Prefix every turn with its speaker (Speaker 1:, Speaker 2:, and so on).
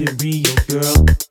Speaker 1: Imperial girl.